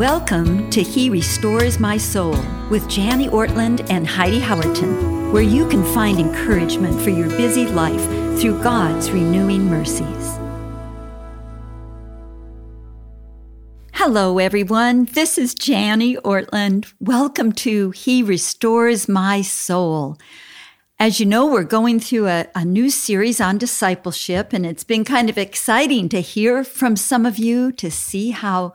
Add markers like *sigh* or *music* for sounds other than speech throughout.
Welcome to He Restores My Soul with Jani Ortlund and Heidi Howerton, where you can find encouragement for your busy life through God's renewing mercies. Hello, everyone. This is Jani Ortlund. Welcome to He Restores My Soul. As you know, we're going through a, a, new series on discipleship, and it's been kind of exciting to hear from some of you to see how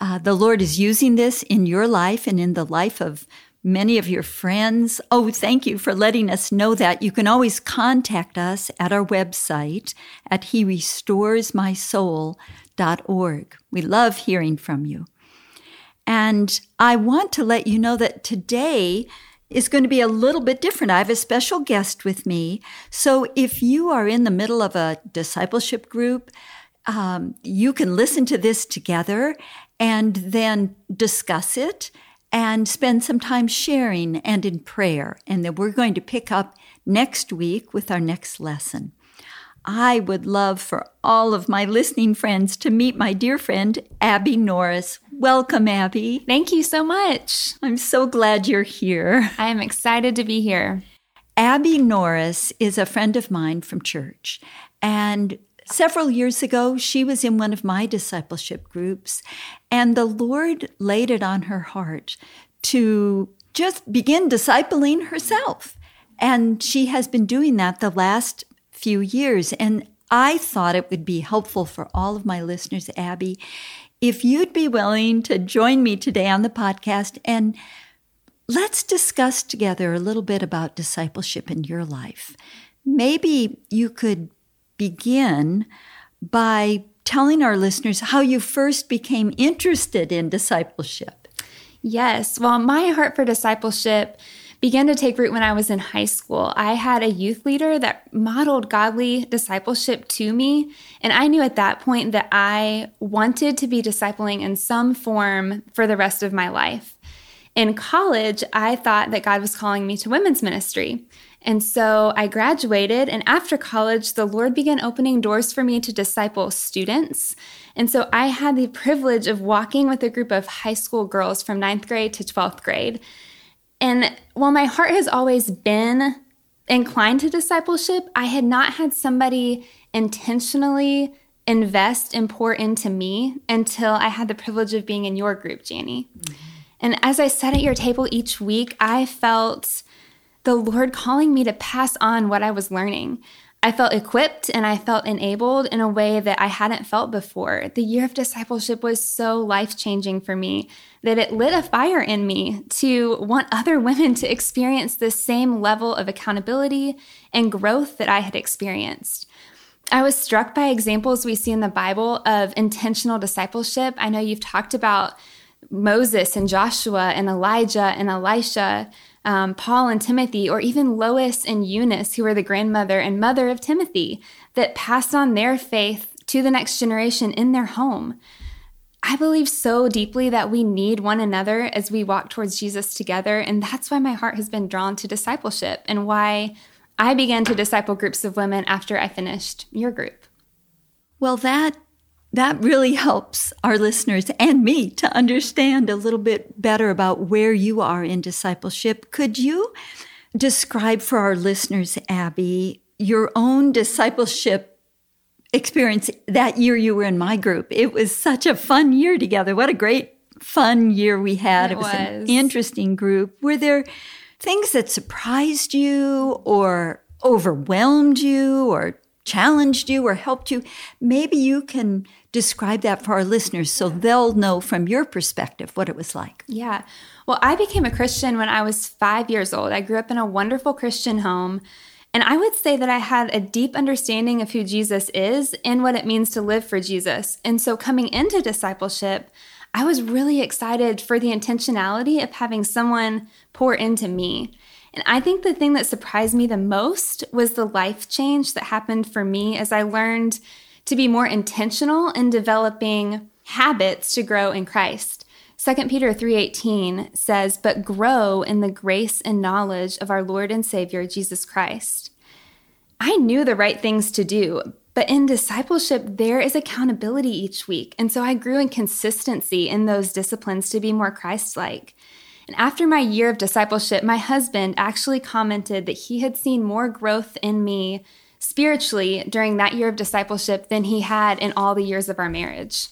uh, the Lord is using this in your life and in the life of many of your friends. Oh, thank you for letting us know that. You can always contact us at our website at he restores my soul.org. We love hearing from you. And I want to let you know that today is going to be a little bit different. I have a special guest with me. So if you are in the middle of a discipleship group, um, you can listen to this together and then discuss it and spend some time sharing and in prayer. And then we're going to pick up next week with our next lesson. I would love for all of my listening friends to meet my dear friend, Abby Norris. Welcome, Abby. Thank you so much. I'm so glad you're here. I am excited to be here. Abby Norris is a friend of mine from church, and Several years ago, she was in one of my discipleship groups, and the Lord laid it on her heart to just begin discipling herself. And she has been doing that the last few years. And I thought it would be helpful for all of my listeners, Abby, if you'd be willing to join me today on the podcast and let's discuss together a little bit about discipleship in your life. Maybe you could begin by telling our listeners how you first became interested in discipleship. Yes. Well, my heart for discipleship began to take root when I was in high school. I had a youth leader that modeled godly discipleship to me. And I knew at that point that I wanted to be discipling in some form for the rest of my life. In college, I thought that God was calling me to women's ministry. And so I graduated, and after college, the Lord began opening doors for me to disciple students. And so I had the privilege of walking with a group of high school girls from ninth grade to 12th grade. And while my heart has always been inclined to discipleship, I had not had somebody intentionally invest and pour into me until I had the privilege of being in your group, Jani. Mm-hmm. And as I sat at your table each week, I felt the Lord calling me to pass on what I was learning. I felt equipped and I felt enabled in a way that I hadn't felt before. The year of discipleship was so life changing for me that it lit a fire in me to want other *laughs* women to experience the same level of accountability and growth that I had experienced. I was struck by examples we see in the Bible of intentional discipleship. I know you've talked about Moses and Joshua and Elijah and Elisha um, Paul and Timothy, or even Lois and Eunice, who were the grandmother and mother of Timothy, that passed on their faith to the next generation in their home. I believe so deeply that we need one another as we walk towards Jesus together. And that's why my heart has been drawn to discipleship and why I began to disciple groups of women after I finished your group. Well, that that really helps our listeners and me to understand a little bit better about where you are in discipleship. Could you describe for our listeners, Abby, your own discipleship experience that year you were in my group? It was such a fun year together. What a great fun year we had. It, it was, was an interesting group. Were there things that surprised you or overwhelmed you or challenged you or helped you, maybe you can describe that for our listeners so they'll know from your perspective what it was like. Yeah. Well, I became a Christian when I was five years old. I grew up in a wonderful Christian home. And I would say that I had a deep understanding of who Jesus is and what it means to live for Jesus. And so coming into discipleship, I was really excited for the intentionality of having someone pour into me. And I think the thing that surprised me the most was the life change that happened for me as I learned to be more intentional in developing habits to grow in Christ. 2 Peter 3:18 says, "But grow in the grace and knowledge of our Lord and Savior Jesus Christ." I knew the right things to do, But in discipleship, there is accountability each week. And so I grew in consistency in those disciplines to be more Christ like. And after my year of discipleship, my husband actually commented that he had seen more growth in me spiritually during that year of discipleship than he had in all the years of our marriage.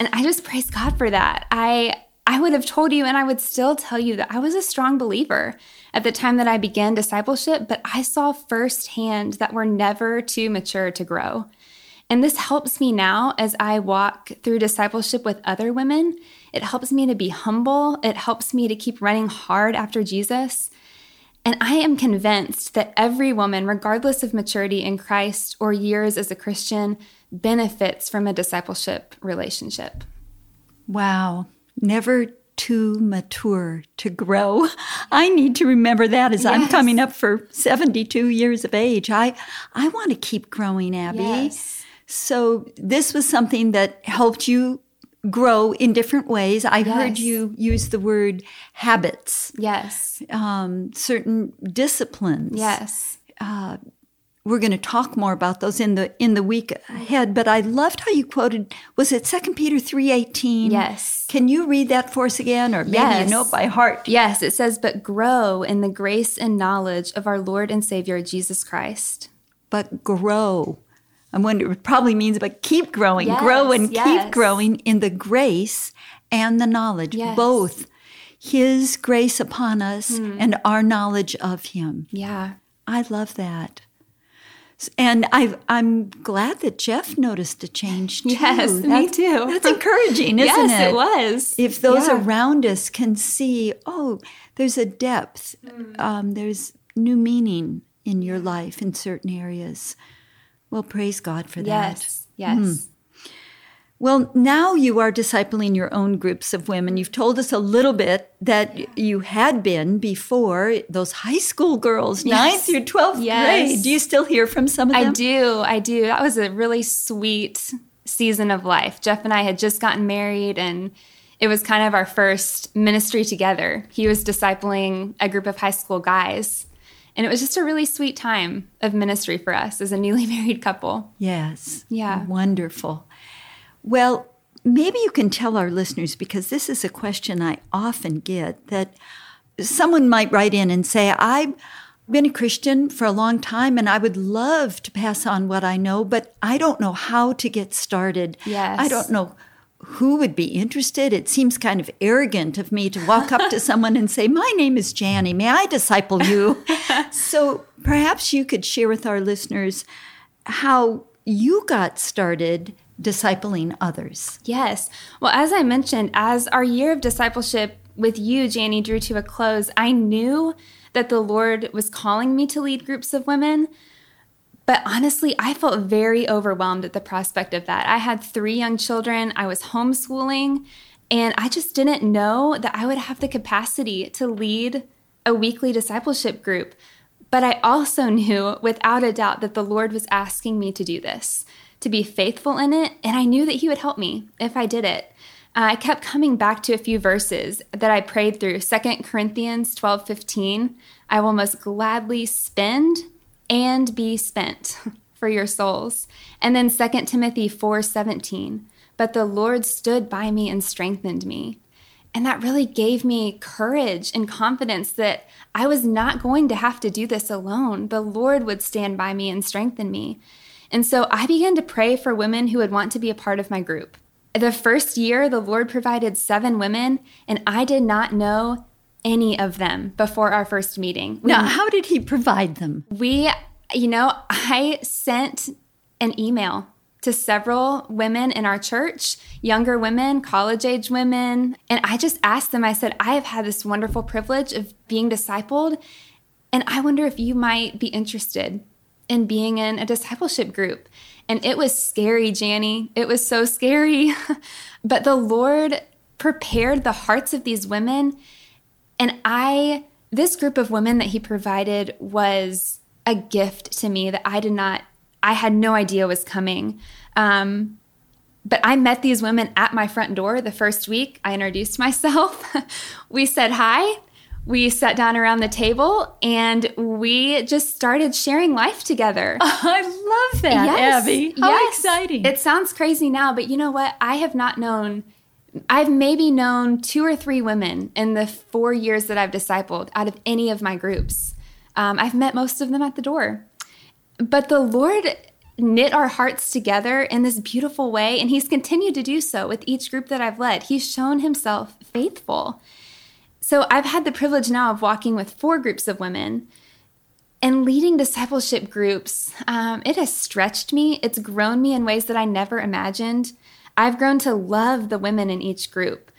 And I just praise God for that. I I would have told you and I would still tell you that I was a strong believer at the time that I began discipleship, but I saw firsthand that we're never too mature to grow. And this helps me now as I walk through discipleship with other women. It helps me to be humble. It helps me to keep running hard after Jesus. And I am convinced that every woman, regardless of maturity in Christ or years as a Christian, benefits from a discipleship relationship. Wow. Never too mature to grow. *laughs* I need to remember that as yes. I'm coming up for 72 years of age. I I want to keep growing, Abby. Yes. So this was something that helped you grow in different ways. I yes. heard you use the word habits. Yes. Um, certain disciplines. Yes. Uh, we're going to talk more about those in the in the week ahead but i loved how you quoted was it 2 peter 3.18 yes can you read that for us again or maybe yes. you know it by heart yes it says but grow in the grace and knowledge of our lord and savior jesus christ but grow I wonder it probably means, but keep growing, yes, grow and yes. keep growing in the grace and the knowledge, yes. both His grace upon us hmm. and our knowledge of Him. Yeah. I love that. And I, am glad that Jeff noticed a change too. Yes, that's, me too. That's encouraging, isn't yes, it? Yes, it was. If those yeah. around us can see, oh, there's a depth, mm. um, there's new meaning in your life in certain areas. Well, praise God for that. Yes, yes. Mm. Well, now you are discipling your own groups of women. You've told us a little bit that you had been before those high school girls, yes. 9th through 12th yes. grade. Do you still hear from some of them? I do. I do. That was a really sweet season of life. Jeff and I had just gotten married and it was kind of our first ministry together. He was discipling a group of high school guys and it was just a really sweet time of ministry for us as a newly *laughs* married couple. Yes. Yeah. Wonderful. Well, maybe you can tell our listeners, because this is a question I often get, that someone might write in and say, I've been a Christian for a long time and I would love to pass on what I know, but I don't know how to get started. Yes. I don't know who would be interested? It seems kind of arrogant of me to walk up to *laughs* someone and say, My name is Jani. May I disciple you? *laughs* so perhaps you could share with our listeners how you got started discipling others. Yes. Well, as I mentioned, as our year of discipleship with you, Jani, drew to a close, I knew that the Lord was calling me to lead groups of women. But honestly, I felt very overwhelmed at the prospect of that. I had three young children, I was homeschooling, and I just didn't know that I would have the capacity to lead a weekly discipleship group. But I also *laughs* knew without a doubt that the Lord was asking me to do this, to be faithful in it, and I knew that He would help me if I did it. Uh, I kept coming back to a few verses that I prayed through. 2 Corinthians 12 15. I will most gladly spend and be spent *laughs* for your souls. And then 2 Timothy 4:17, but the Lord stood by me and strengthened me. And that really gave me courage and confidence that I was not going to have to do this alone. The Lord would stand by me and strengthen me. And so I began to pray for women who would want to be a part of my group. The first year, the Lord provided seven women, and I did not know any of them before our first meeting. Now, how did he provide them? We, you know, I sent an email to several women in our church, younger women, college age women, and I just asked them, I said, I have had this wonderful privilege of being discipled, and I wonder if you might be interested in being in a discipleship group. And it was scary, Jani. It was so scary. *laughs* but the Lord prepared the hearts of these women and I, this group of women that he provided was a gift to me that I did not, I had no idea was coming. Um, but I met these women at my front door the first week. I introduced myself. *laughs* we said hi. we sat down around the table and we just started sharing life together. *laughs* I love that, yes, Abby. How yes. exciting. It sounds crazy now, but you know what? I have not known, I've maybe known two or three women in the four years that I've discipled out of any of my groups. Um, I've met most of them at the door. But the Lord knit our hearts together in this beautiful way, and He's continued to do so with each group that I've led. He's shown Himself faithful. So I've had the privilege now of walking with four groups of women and leading discipleship groups. Um, it has stretched me, it's grown me in ways that I never imagined. I've grown to love the women in each group,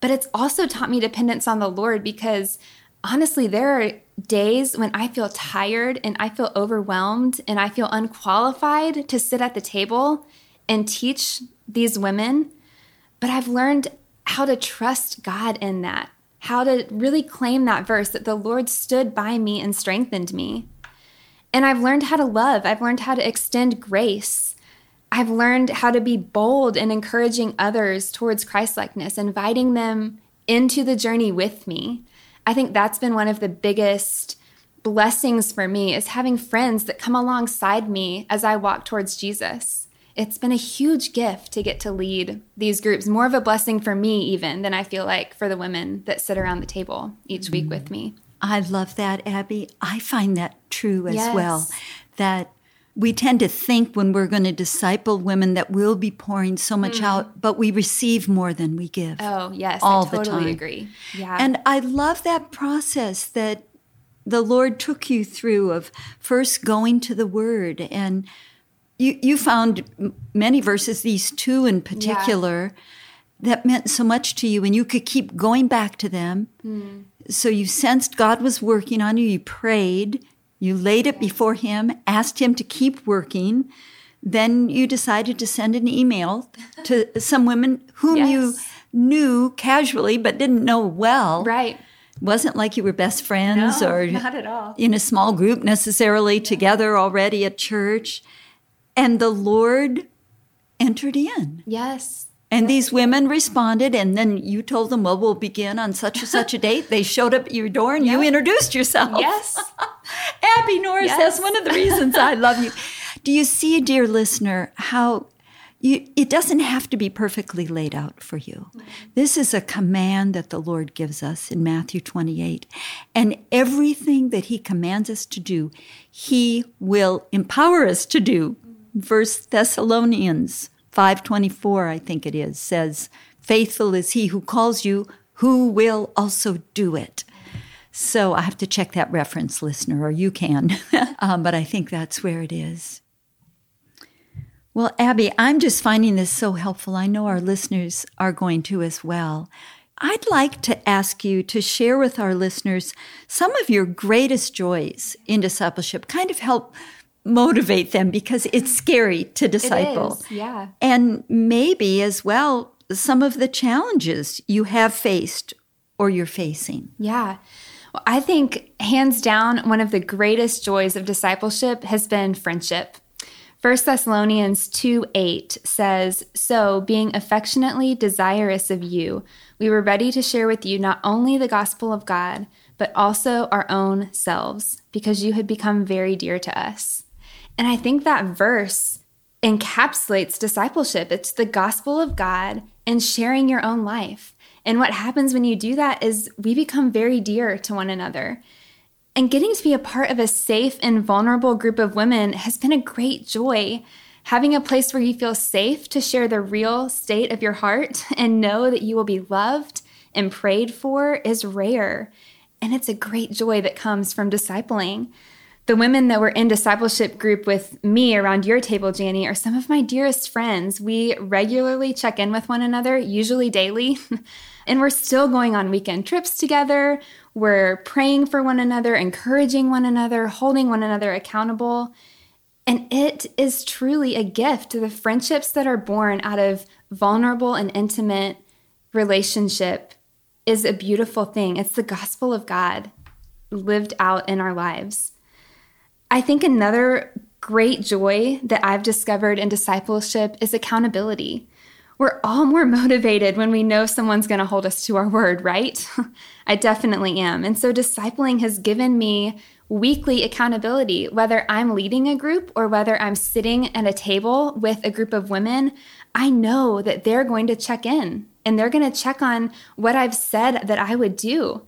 but it's also taught me dependence on the Lord because honestly, there are days when I feel tired and I feel overwhelmed and I feel unqualified to sit at the table and teach these women. But I've learned how to trust God in that how to really claim that verse that the Lord stood by me and strengthened me. And I've learned how to love, I've learned how to extend grace. I've learned how to be bold in encouraging others towards Christlikeness, inviting them into the journey with me. I think that's been one of the biggest blessings for me is having friends that come alongside me as I walk towards Jesus it's been a huge gift to get to lead these groups. More of a blessing for me, even than I feel like for the women that sit around the table each mm-hmm. week with me. I love that, Abby. I find that true as yes. well. That we tend to think when we're going to disciple women that we'll be pouring so much mm. out, but we receive more than we give. Oh, yes. All I totally the time. agree. Yeah. And I love that process that the Lord took you through of first going to the Word and you, you found many verses, these two in particular, yeah. that meant so much to you, and you could keep going back to them. Mm. So you sensed God was working on you, you prayed, you laid it before Him, asked Him to keep working. Then you decided to send an email to some women whom yes. you knew casually but didn't know well. Right wasn't like you were best friends no, or not at all. in a small group necessarily yeah. together already at church. And the Lord entered in. Yes. And these women responded, and then you told them, Well, we'll begin on such and such a *laughs* date. They showed up at your door and yep. you introduced yourself. Yes. *laughs* Abby Norris, yes. that's one of the reasons I love you. *laughs* Do you see, dear listener, how you, it doesn't have to be perfectly laid out for you. Mm-hmm. This is a command that the Lord gives us in Matthew 28. And everything that He commands us to do, He will empower us to do. First Thessalonians 5:24 I think it is says faithful is he who calls you who will also do it. So I have to check that reference listener or you can. *laughs* um, but I think that's where it is. Well, Abby, I'm just finding this so helpful. I know our listeners are going to as well. I'd like to ask you to share with our listeners some of your greatest joys in discipleship, kind of help motivate them because it's scary to disciple. yeah. And maybe as well some of the challenges you have faced or you're facing. Yeah. Well, I think hands down one of the greatest joys of discipleship has been friendship. 1 Thessalonians 2 8 says, So, being affectionately desirous of you, we were ready to share with you not only the gospel of God, but also our own selves, because you had become very dear to us. And I think that verse encapsulates discipleship. It's the gospel of God and sharing your own life. And what happens when you do that is we become very dear to one another. And getting to be a part of a safe and vulnerable group of women has been a great joy. Having a place where you feel safe to share the real state of your heart *laughs* and know that you will be loved and prayed for is rare. And it's a great joy that comes from discipling. The women that were in discipleship group with me around your table, Jani, are some of my dearest friends. We regularly check in with one another, usually daily, *laughs* and we're still going on weekend trips together. We're praying for one another, encouraging one another, holding one another accountable. And it is truly a gift the friendships that are born out of vulnerable and intimate relationship is a beautiful thing. It's the gospel of God lived out in our lives. I think another great joy that I've discovered in discipleship is accountability. we're all more *laughs* motivated when we know someone's going to hold us to our word, right? *laughs* I definitely am. And so discipling has given me weekly accountability, whether I'm leading a group or whether I'm sitting at a table with a group of women. I know that they're going to check in and they're going to check on what I've said that I would do.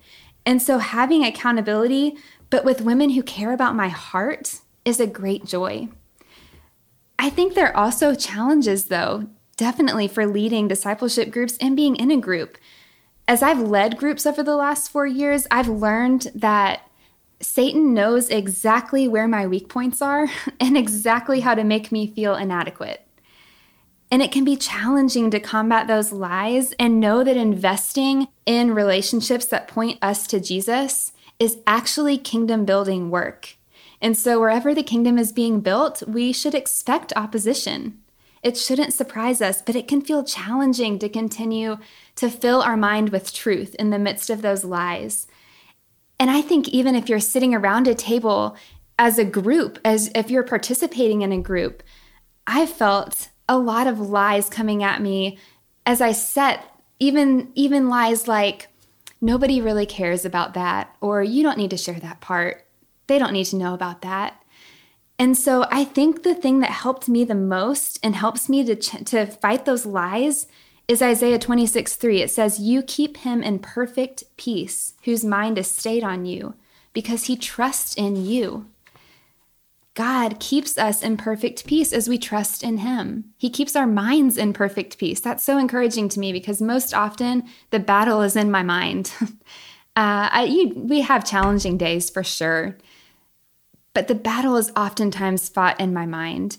And so having accountability, but with women who care about my heart, is a great joy. I think there are also challenges, though, definitely for leading discipleship groups and being in a group. As I've led groups over the last four years, I've learned that Satan knows exactly where my weak points are *laughs* and exactly how to make me feel inadequate. And it can be challenging to combat those lies and know that investing in relationships that point us to Jesus is actually kingdom building work. And so, wherever the kingdom is being built, we should expect opposition. It shouldn't surprise us, but it can feel challenging to continue to fill our mind with truth in the midst of those lies. And I think even if you're sitting around a table as a group, as if you're participating in a group, I felt a lot of lies coming at me as I set even even lies like nobody really cares about that or you don't need to share that part. They don't need to know about that. And so I think the thing that helped me the most and helps me to, ch- to fight those lies is Isaiah 26, 3. It says, You keep him in perfect peace, whose mind is stayed on you, because he trusts in you. God keeps us in perfect peace as we trust in Him. He keeps our minds in perfect peace. That's so encouraging to me because most often the battle is in my mind. *laughs* uh, I, you, we have challenging days for sure but the battle is oftentimes fought in my mind.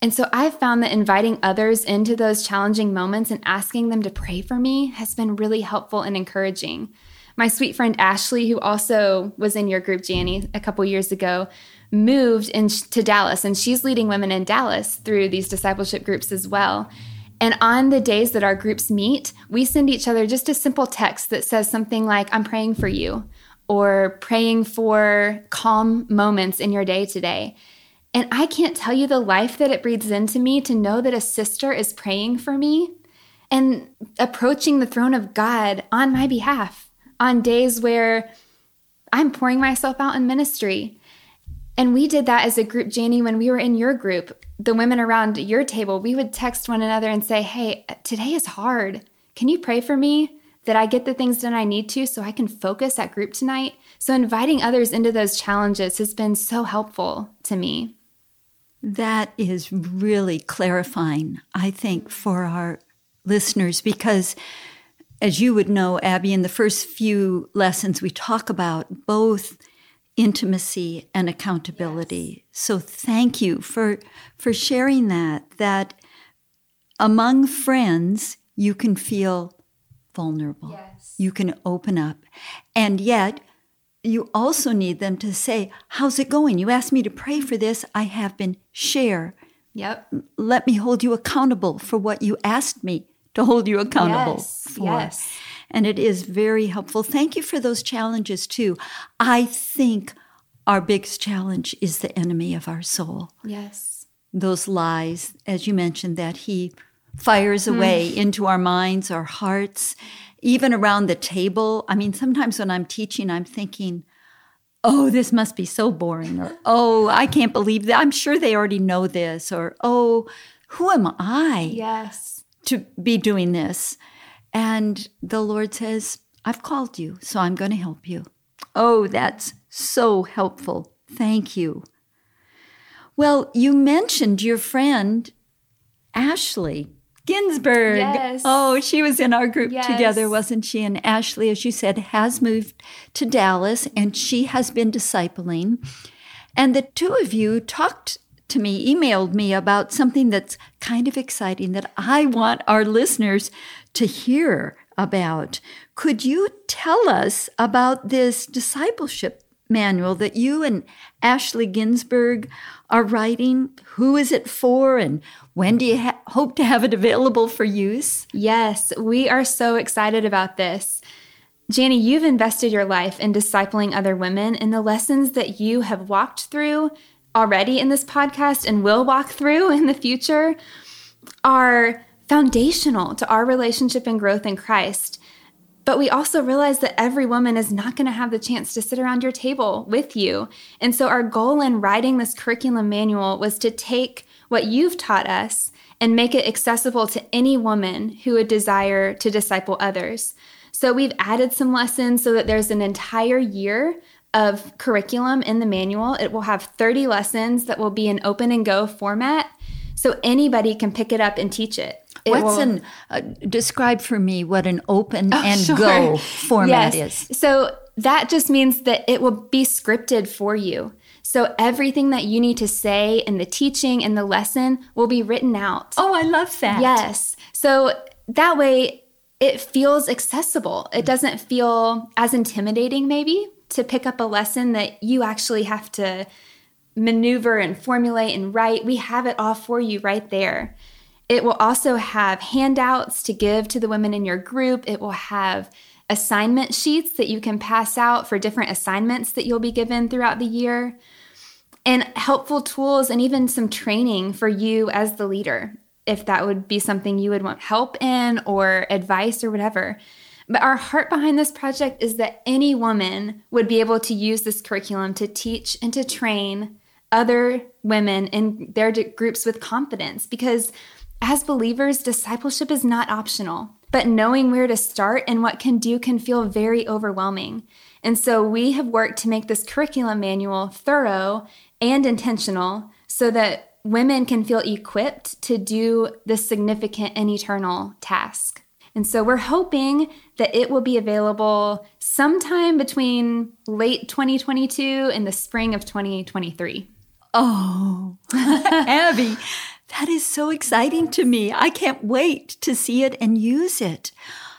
And so I've found that inviting others into those challenging moments and asking them to pray for me has been really helpful and encouraging. My sweet friend Ashley, who also was in your group, Jani, a couple years ago, moved into Dallas, and she's leading women in Dallas through these discipleship groups as well. And on the days that our groups meet, we send each other just a simple text that says something like, I'm praying for you, or praying for calm moments in your day today. And I can't tell you the life that it breathes into me to know that a sister is praying for me and approaching the throne of God on my behalf on days where I'm pouring myself out in ministry. And we did that as a group, Jani, when we were in your group, the women around your table, we would text one another and say, Hey, today is hard. Can you pray for me? that I get the things done I need to so I can focus at group tonight. So, inviting others into those challenges has been so helpful to me. That is really clarifying, I think, for our listeners because, as you would know, Abby, in the first few lessons, we talk about both intimacy and accountability. Yes. So, thank you for, for sharing that, that among friends, you can feel vulnerable. Yes. You can open up. And yet, you also need them to say, How's it going? You asked me to pray for this. I have been. Share. Yep. Let me hold you accountable for what you asked me to hold you accountable yes. for. Yes. And it is very helpful. Thank you for those challenges too. I think our biggest challenge is the enemy of our soul. Yes. Those lies, as you mentioned, that he fires hmm. away mm. into our minds, our hearts, even around the table. I mean, sometimes when I'm teaching, I'm thinking, oh, this must be so boring, or *laughs* oh, I can't believe that. I'm sure they already know this, or oh, who am I? Yes. To be doing this. And the Lord says, I've called you, so I'm going to help you. Oh, that's so helpful. Thank you. Well, you mentioned your friend Ashley. Ginsburg. Yes. Oh, she was in our group yes. together, wasn't she? And Ashley, as you said, has moved to Dallas and she has been discipling. And the two of you talked to me, emailed me about something that's kind of exciting that I want our listeners to hear about. Could you tell us about this discipleship manual that you and Ashley Ginsburg are writing? Who is it for and when do you ha- hope to have it available for use? Yes, we are so excited about this. Jani, you've invested your life in discipling other women, and the lessons that you have walked through already in this podcast and will walk through in the future are foundational to our relationship and growth in Christ. But we also realize that every woman is not going to have the chance to sit around your table with you. And so, our goal in writing this curriculum manual was to take what you've taught us and make it accessible to any woman who would desire to disciple others. So, we've added some lessons so that there's an entire year of curriculum in the manual. It will have 30 lessons that will be in open and go format. So anybody can pick it up and teach it. What's will, an uh, describe for me what an open oh, and sure. go *laughs* format yes. is? So that just means that it will be scripted for you. So everything that you need to say in the teaching and the lesson will be written out. Oh, I love that. Yes. So that way it feels accessible. It doesn't feel as intimidating maybe to pick up a lesson that you actually have to maneuver and formulate and write. We have it all for you right there. It will also have handouts to give to the women in your group. It will have assignment sheets that you can pass out for different assignments that you'll be given throughout the year, and helpful tools and even some training for you as the leader, if that would be something you would want help in or advice or whatever. But our heart behind this project is that any woman would be able to use this curriculum to teach and to train other women in their groups with confidence because as believers, discipleship is not optional, but knowing where to start and what can do can feel very overwhelming. And so we have worked to make this curriculum manual thorough and intentional so that women can feel equipped to do this significant and eternal task. And so we're hoping that it will be available sometime between late 2022 and the spring of 2023. Oh, *laughs* Abby, that is so exciting to me. I can't wait to see it and use it.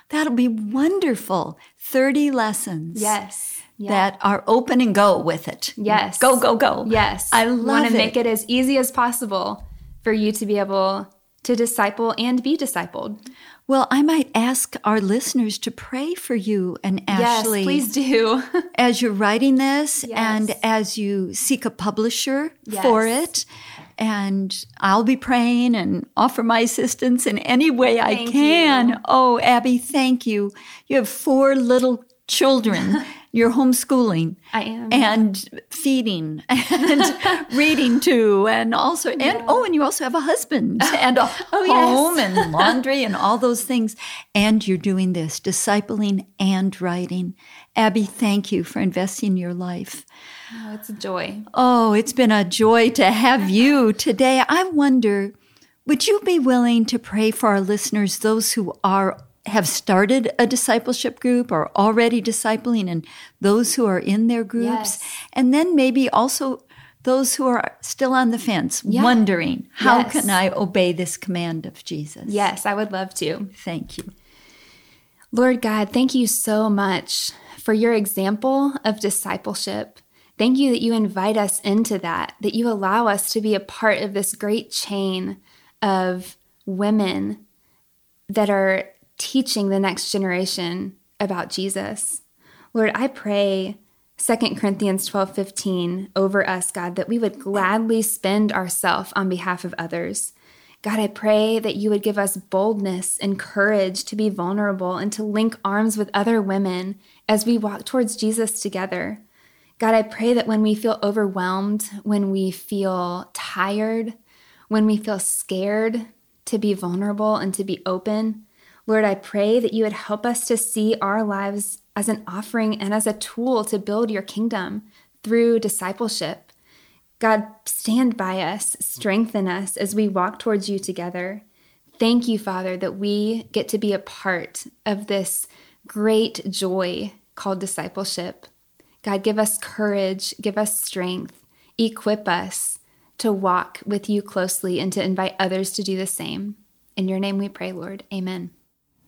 That'll be wonderful. 30 lessons. Yes. Yeah. That are open and go with it. Yes. Go, go, go. Yes. I love want to make it as easy as possible for you to be able to disciple and be discipled. Well, I might ask our listeners to pray for you and Ashley. Yes, please do. as you're writing this *laughs* yes. and as you seek a publisher yes. for it. And I'll be praying and offer my assistance in any way thank I can. You. Oh, Abby, thank you. You have four little children. *laughs* You're homeschooling. I am. And feeding and *laughs* reading to and also and yeah. oh and you also have a husband *laughs* oh, and a oh, home yes. and laundry and all those things. And you're doing this, discipling and writing. Abby, thank you for investing your life. Oh, it's a joy. Oh, it's been a joy to have you today. I wonder, would you be willing to pray for our listeners, those who are have started a discipleship group or already discipling and those who are in their groups yes. and then maybe also those who are still on the fence yeah. wondering how yes. can i obey this command of jesus yes i would love to thank you lord god thank you so much for your example of discipleship thank you that you invite us into that that you allow us to be a part of this great chain of women that are teaching the next generation about Jesus. Lord, I pray 2 Corinthians 12 15 over us, God, that we would gladly spend ourselves on behalf of others. God, I pray that you would give us boldness and courage to be vulnerable and to link arms with other women as we walk towards Jesus together. God, I pray that when we feel overwhelmed, when we feel tired, when we feel scared to be vulnerable and to be open, Lord, I pray that you would help us to see our lives as an offering and as a tool to build your kingdom through discipleship. God, stand by us, strengthen us as we walk towards you together. Thank you, Father, that we get to be a part of this great joy called discipleship. God, give us courage, give us strength, equip us to walk with you closely and to invite others to do the same. In your name we pray, Lord. Amen.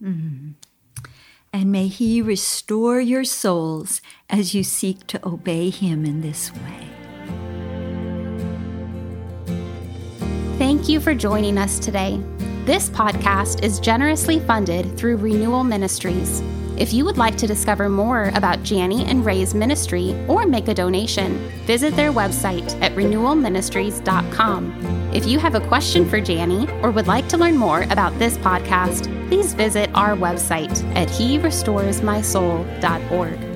Mm-hmm. And may He restore your souls as you seek to obey Him in this way. Thank you for joining us today. This podcast is generously funded through Renewal Ministries. If you would like to discover more about Jani and Ray's ministry or make a donation, visit their website at renewalministries.com. If you have a question for Jani or would like to learn more about this podcast, please visit our website at herestoresmysoul.org.